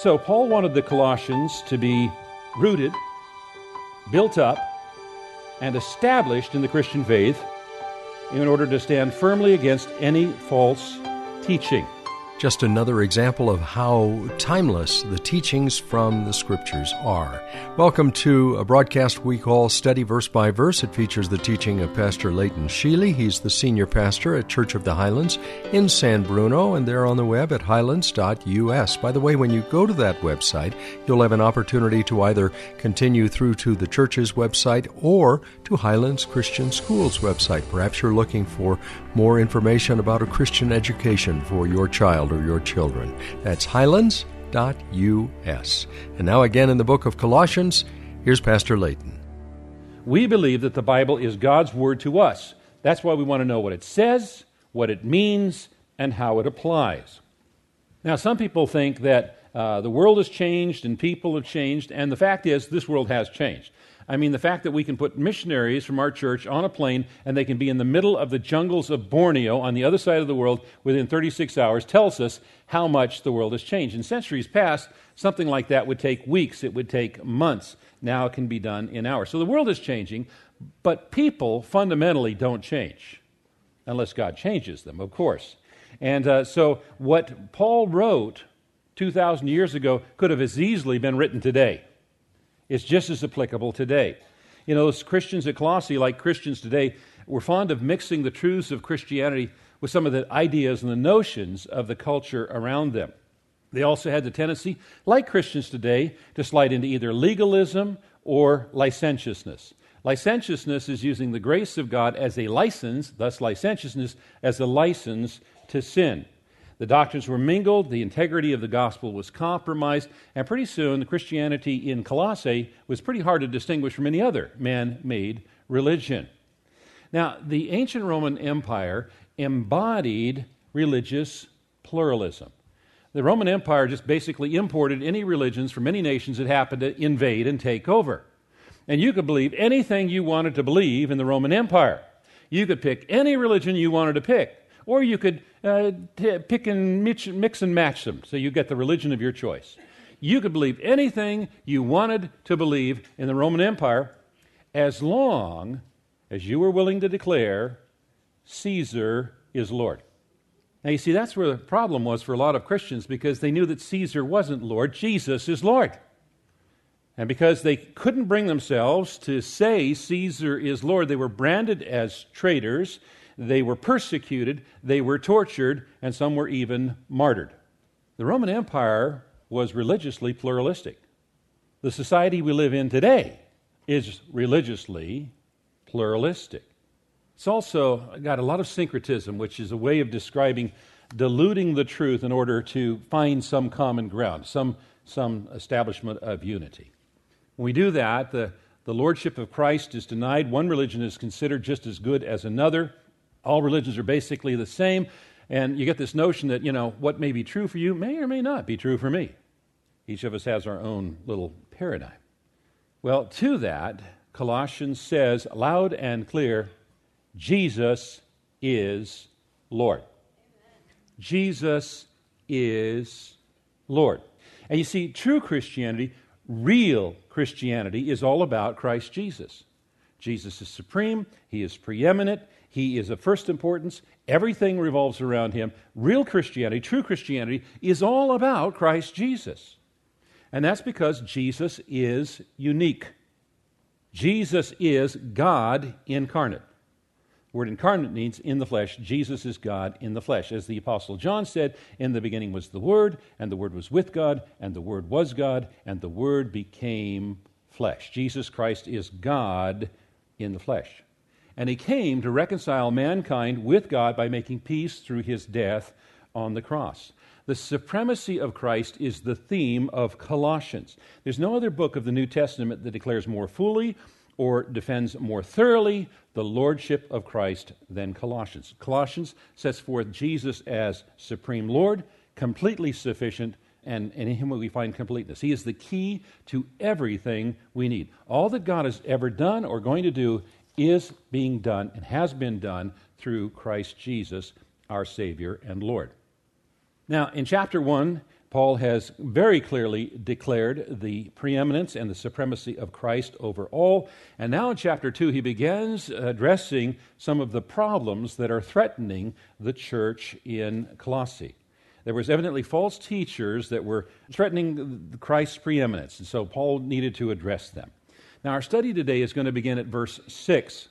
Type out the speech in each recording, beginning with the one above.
So, Paul wanted the Colossians to be rooted, built up, and established in the Christian faith in order to stand firmly against any false teaching. Just another example of how timeless the teachings from the Scriptures are. Welcome to a broadcast we call Study Verse by Verse. It features the teaching of Pastor Leighton Sheely. He's the senior pastor at Church of the Highlands in San Bruno, and they're on the web at highlands.us. By the way, when you go to that website, you'll have an opportunity to either continue through to the church's website or to Highlands Christian School's website. Perhaps you're looking for more information about a Christian education for your child or your children. That's highlands.us. And now, again, in the book of Colossians, here's Pastor Layton. We believe that the Bible is God's word to us. That's why we want to know what it says, what it means, and how it applies. Now, some people think that uh, the world has changed and people have changed, and the fact is, this world has changed. I mean, the fact that we can put missionaries from our church on a plane and they can be in the middle of the jungles of Borneo on the other side of the world within 36 hours tells us how much the world has changed. In centuries past, something like that would take weeks, it would take months. Now it can be done in hours. So the world is changing, but people fundamentally don't change unless God changes them, of course. And uh, so what Paul wrote 2,000 years ago could have as easily been written today. It's just as applicable today. You know, those Christians at Colossae, like Christians today, were fond of mixing the truths of Christianity with some of the ideas and the notions of the culture around them. They also had the tendency, like Christians today, to slide into either legalism or licentiousness. Licentiousness is using the grace of God as a license, thus, licentiousness as a license to sin. The doctrines were mingled, the integrity of the gospel was compromised, and pretty soon the Christianity in Colossae was pretty hard to distinguish from any other man made religion. Now, the ancient Roman Empire embodied religious pluralism. The Roman Empire just basically imported any religions from any nations that happened to invade and take over. And you could believe anything you wanted to believe in the Roman Empire. You could pick any religion you wanted to pick. Or you could uh, t- pick and mix, mix and match them so you get the religion of your choice. You could believe anything you wanted to believe in the Roman Empire as long as you were willing to declare Caesar is Lord. Now, you see, that's where the problem was for a lot of Christians because they knew that Caesar wasn't Lord, Jesus is Lord. And because they couldn't bring themselves to say Caesar is Lord, they were branded as traitors they were persecuted, they were tortured, and some were even martyred. The Roman Empire was religiously pluralistic. The society we live in today is religiously pluralistic. It's also got a lot of syncretism, which is a way of describing diluting the truth in order to find some common ground, some, some establishment of unity. When we do that, the, the lordship of Christ is denied. One religion is considered just as good as another. All religions are basically the same, and you get this notion that, you know, what may be true for you may or may not be true for me. Each of us has our own little paradigm. Well, to that, Colossians says loud and clear Jesus is Lord. Jesus is Lord. And you see, true Christianity, real Christianity, is all about Christ Jesus. Jesus is supreme, He is preeminent, he is of first importance. Everything revolves around him. Real Christianity, true Christianity, is all about Christ Jesus. And that's because Jesus is unique. Jesus is God incarnate. The word incarnate means in the flesh. Jesus is God in the flesh. As the Apostle John said, in the beginning was the Word, and the Word was with God, and the Word was God, and the Word became flesh. Jesus Christ is God in the flesh. And he came to reconcile mankind with God by making peace through his death on the cross. The supremacy of Christ is the theme of Colossians. There's no other book of the New Testament that declares more fully or defends more thoroughly the lordship of Christ than Colossians. Colossians sets forth Jesus as supreme Lord, completely sufficient, and in him we find completeness. He is the key to everything we need. All that God has ever done or going to do is being done and has been done through Christ Jesus, our Savior and Lord. Now, in chapter 1, Paul has very clearly declared the preeminence and the supremacy of Christ over all. And now in chapter 2, he begins addressing some of the problems that are threatening the church in Colossae. There was evidently false teachers that were threatening Christ's preeminence, and so Paul needed to address them. Now, our study today is going to begin at verse 6.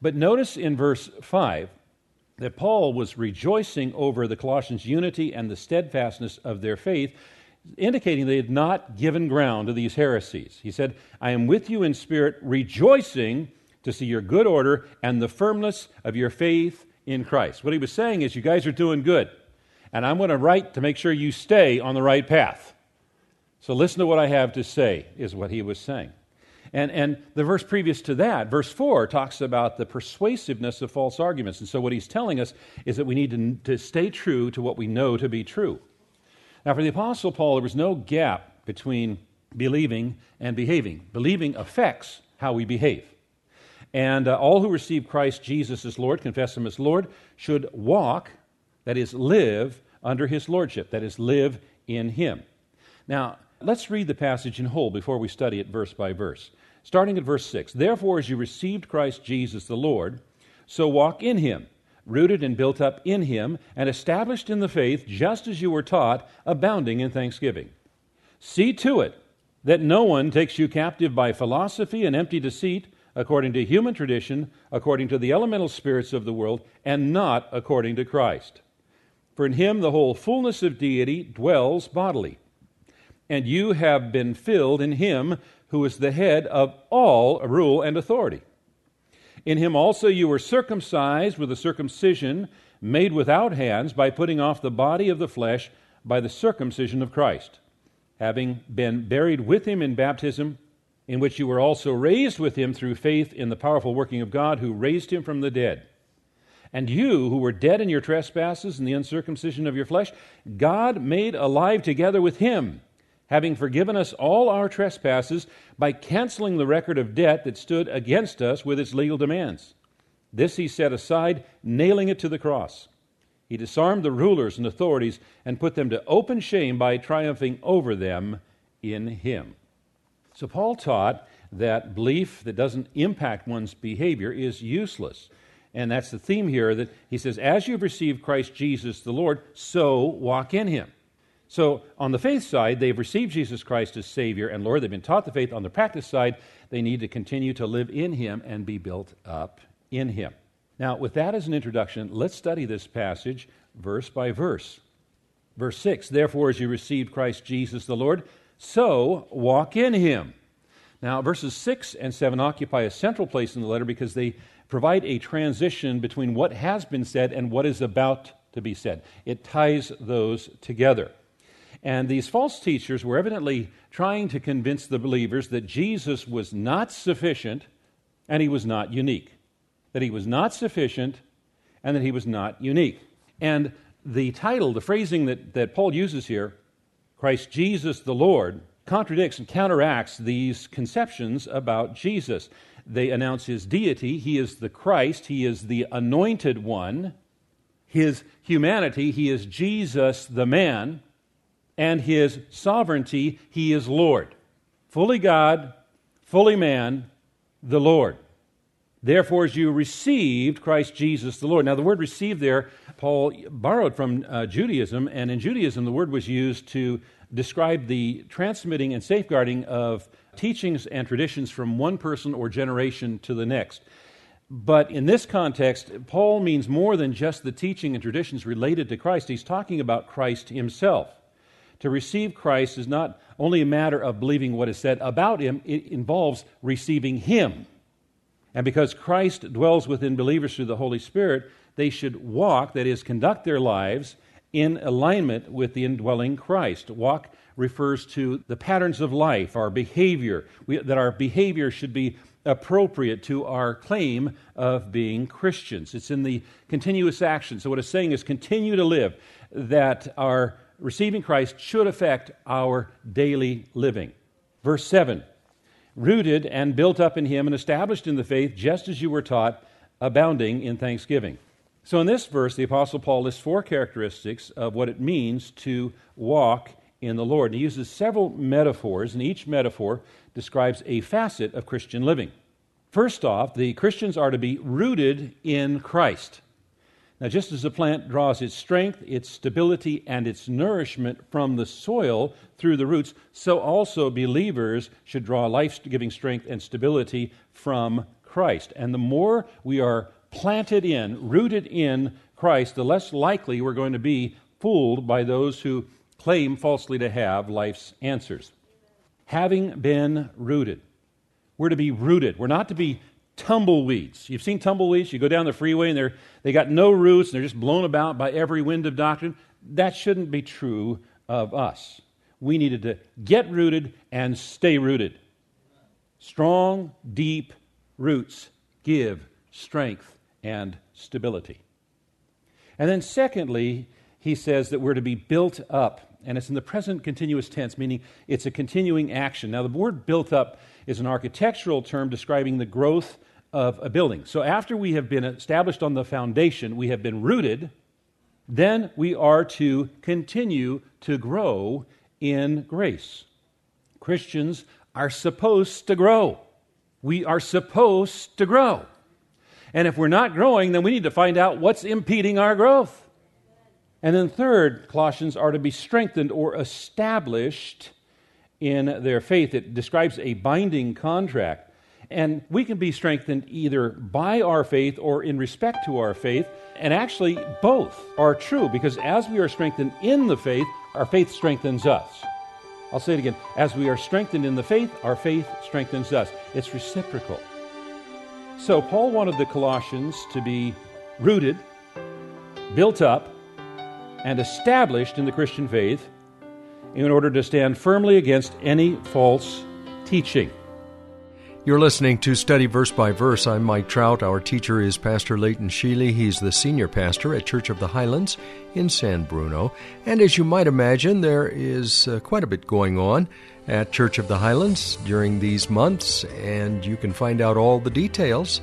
But notice in verse 5 that Paul was rejoicing over the Colossians' unity and the steadfastness of their faith, indicating they had not given ground to these heresies. He said, I am with you in spirit, rejoicing to see your good order and the firmness of your faith in Christ. What he was saying is, you guys are doing good, and I'm going to write to make sure you stay on the right path. So listen to what I have to say, is what he was saying. And, and the verse previous to that, verse 4, talks about the persuasiveness of false arguments. And so what he's telling us is that we need to, to stay true to what we know to be true. Now, for the Apostle Paul, there was no gap between believing and behaving. Believing affects how we behave. And uh, all who receive Christ Jesus as Lord, confess Him as Lord, should walk, that is, live under His Lordship, that is, live in Him. Now, let's read the passage in whole before we study it verse by verse. Starting at verse 6 Therefore, as you received Christ Jesus the Lord, so walk in him, rooted and built up in him, and established in the faith, just as you were taught, abounding in thanksgiving. See to it that no one takes you captive by philosophy and empty deceit, according to human tradition, according to the elemental spirits of the world, and not according to Christ. For in him the whole fullness of deity dwells bodily. And you have been filled in him who is the head of all rule and authority. In him also you were circumcised with a circumcision made without hands by putting off the body of the flesh by the circumcision of Christ, having been buried with him in baptism, in which you were also raised with him through faith in the powerful working of God who raised him from the dead. And you, who were dead in your trespasses and the uncircumcision of your flesh, God made alive together with him having forgiven us all our trespasses by canceling the record of debt that stood against us with its legal demands. This he set aside, nailing it to the cross. He disarmed the rulers and authorities and put them to open shame by triumphing over them in him. So, Paul taught that belief that doesn't impact one's behavior is useless. And that's the theme here that he says, As you've received Christ Jesus the Lord, so walk in him. So, on the faith side, they've received Jesus Christ as Savior and Lord. They've been taught the faith. On the practice side, they need to continue to live in Him and be built up in Him. Now, with that as an introduction, let's study this passage verse by verse. Verse 6 Therefore, as you received Christ Jesus the Lord, so walk in Him. Now, verses 6 and 7 occupy a central place in the letter because they provide a transition between what has been said and what is about to be said. It ties those together. And these false teachers were evidently trying to convince the believers that Jesus was not sufficient and he was not unique. That he was not sufficient and that he was not unique. And the title, the phrasing that, that Paul uses here, Christ Jesus the Lord, contradicts and counteracts these conceptions about Jesus. They announce his deity, he is the Christ, he is the anointed one. His humanity, he is Jesus the man and his sovereignty, he is Lord. Fully God, fully man, the Lord. Therefore, as you received Christ Jesus the Lord. Now, the word received there, Paul borrowed from uh, Judaism, and in Judaism, the word was used to describe the transmitting and safeguarding of teachings and traditions from one person or generation to the next. But in this context, Paul means more than just the teaching and traditions related to Christ. He's talking about Christ himself. To receive Christ is not only a matter of believing what is said about him, it involves receiving him. And because Christ dwells within believers through the Holy Spirit, they should walk, that is, conduct their lives in alignment with the indwelling Christ. Walk refers to the patterns of life, our behavior, we, that our behavior should be appropriate to our claim of being Christians. It's in the continuous action. So, what it's saying is continue to live, that our receiving Christ should affect our daily living. Verse 7 rooted and built up in Him and established in the faith, just as you were taught, abounding in thanksgiving. So, in this verse, the Apostle Paul lists four characteristics of what it means to walk in the Lord. And he uses several metaphors, and each metaphor describes a facet of Christian living. First off, the Christians are to be rooted in Christ. Now, just as a plant draws its strength, its stability, and its nourishment from the soil through the roots, so also believers should draw life giving strength and stability from Christ. And the more we are planted in, rooted in Christ, the less likely we're going to be fooled by those who claim falsely to have life's answers. Having been rooted, we're to be rooted. We're not to be tumbleweeds. You've seen tumbleweeds? You go down the freeway and they're, they got no roots and they're just blown about by every wind of doctrine. That shouldn't be true of us. We needed to get rooted and stay rooted. Strong, deep roots give strength and stability. And then, secondly, he says that we're to be built up. And it's in the present continuous tense, meaning it's a continuing action. Now, the word built up is an architectural term describing the growth of a building. So, after we have been established on the foundation, we have been rooted, then we are to continue to grow in grace. Christians are supposed to grow. We are supposed to grow. And if we're not growing, then we need to find out what's impeding our growth. And then, third, Colossians are to be strengthened or established in their faith. It describes a binding contract. And we can be strengthened either by our faith or in respect to our faith. And actually, both are true because as we are strengthened in the faith, our faith strengthens us. I'll say it again. As we are strengthened in the faith, our faith strengthens us. It's reciprocal. So, Paul wanted the Colossians to be rooted, built up, and established in the Christian faith in order to stand firmly against any false teaching. You're listening to Study Verse by Verse. I'm Mike Trout. Our teacher is Pastor Leighton Sheely. He's the senior pastor at Church of the Highlands in San Bruno. And as you might imagine, there is uh, quite a bit going on at Church of the Highlands during these months, and you can find out all the details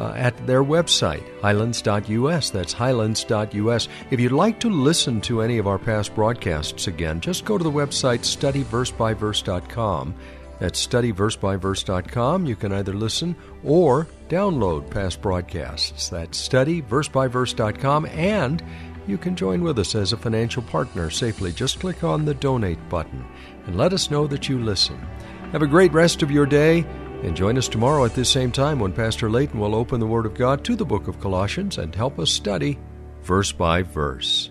uh, at their website, highlands.us. That's highlands.us. If you'd like to listen to any of our past broadcasts again, just go to the website studyversebyverse.com. That's studyversebyverse.com. You can either listen or download past broadcasts. That's studyversebyverse.com. And you can join with us as a financial partner safely. Just click on the donate button and let us know that you listen. Have a great rest of your day and join us tomorrow at this same time when Pastor Layton will open the Word of God to the book of Colossians and help us study verse by verse.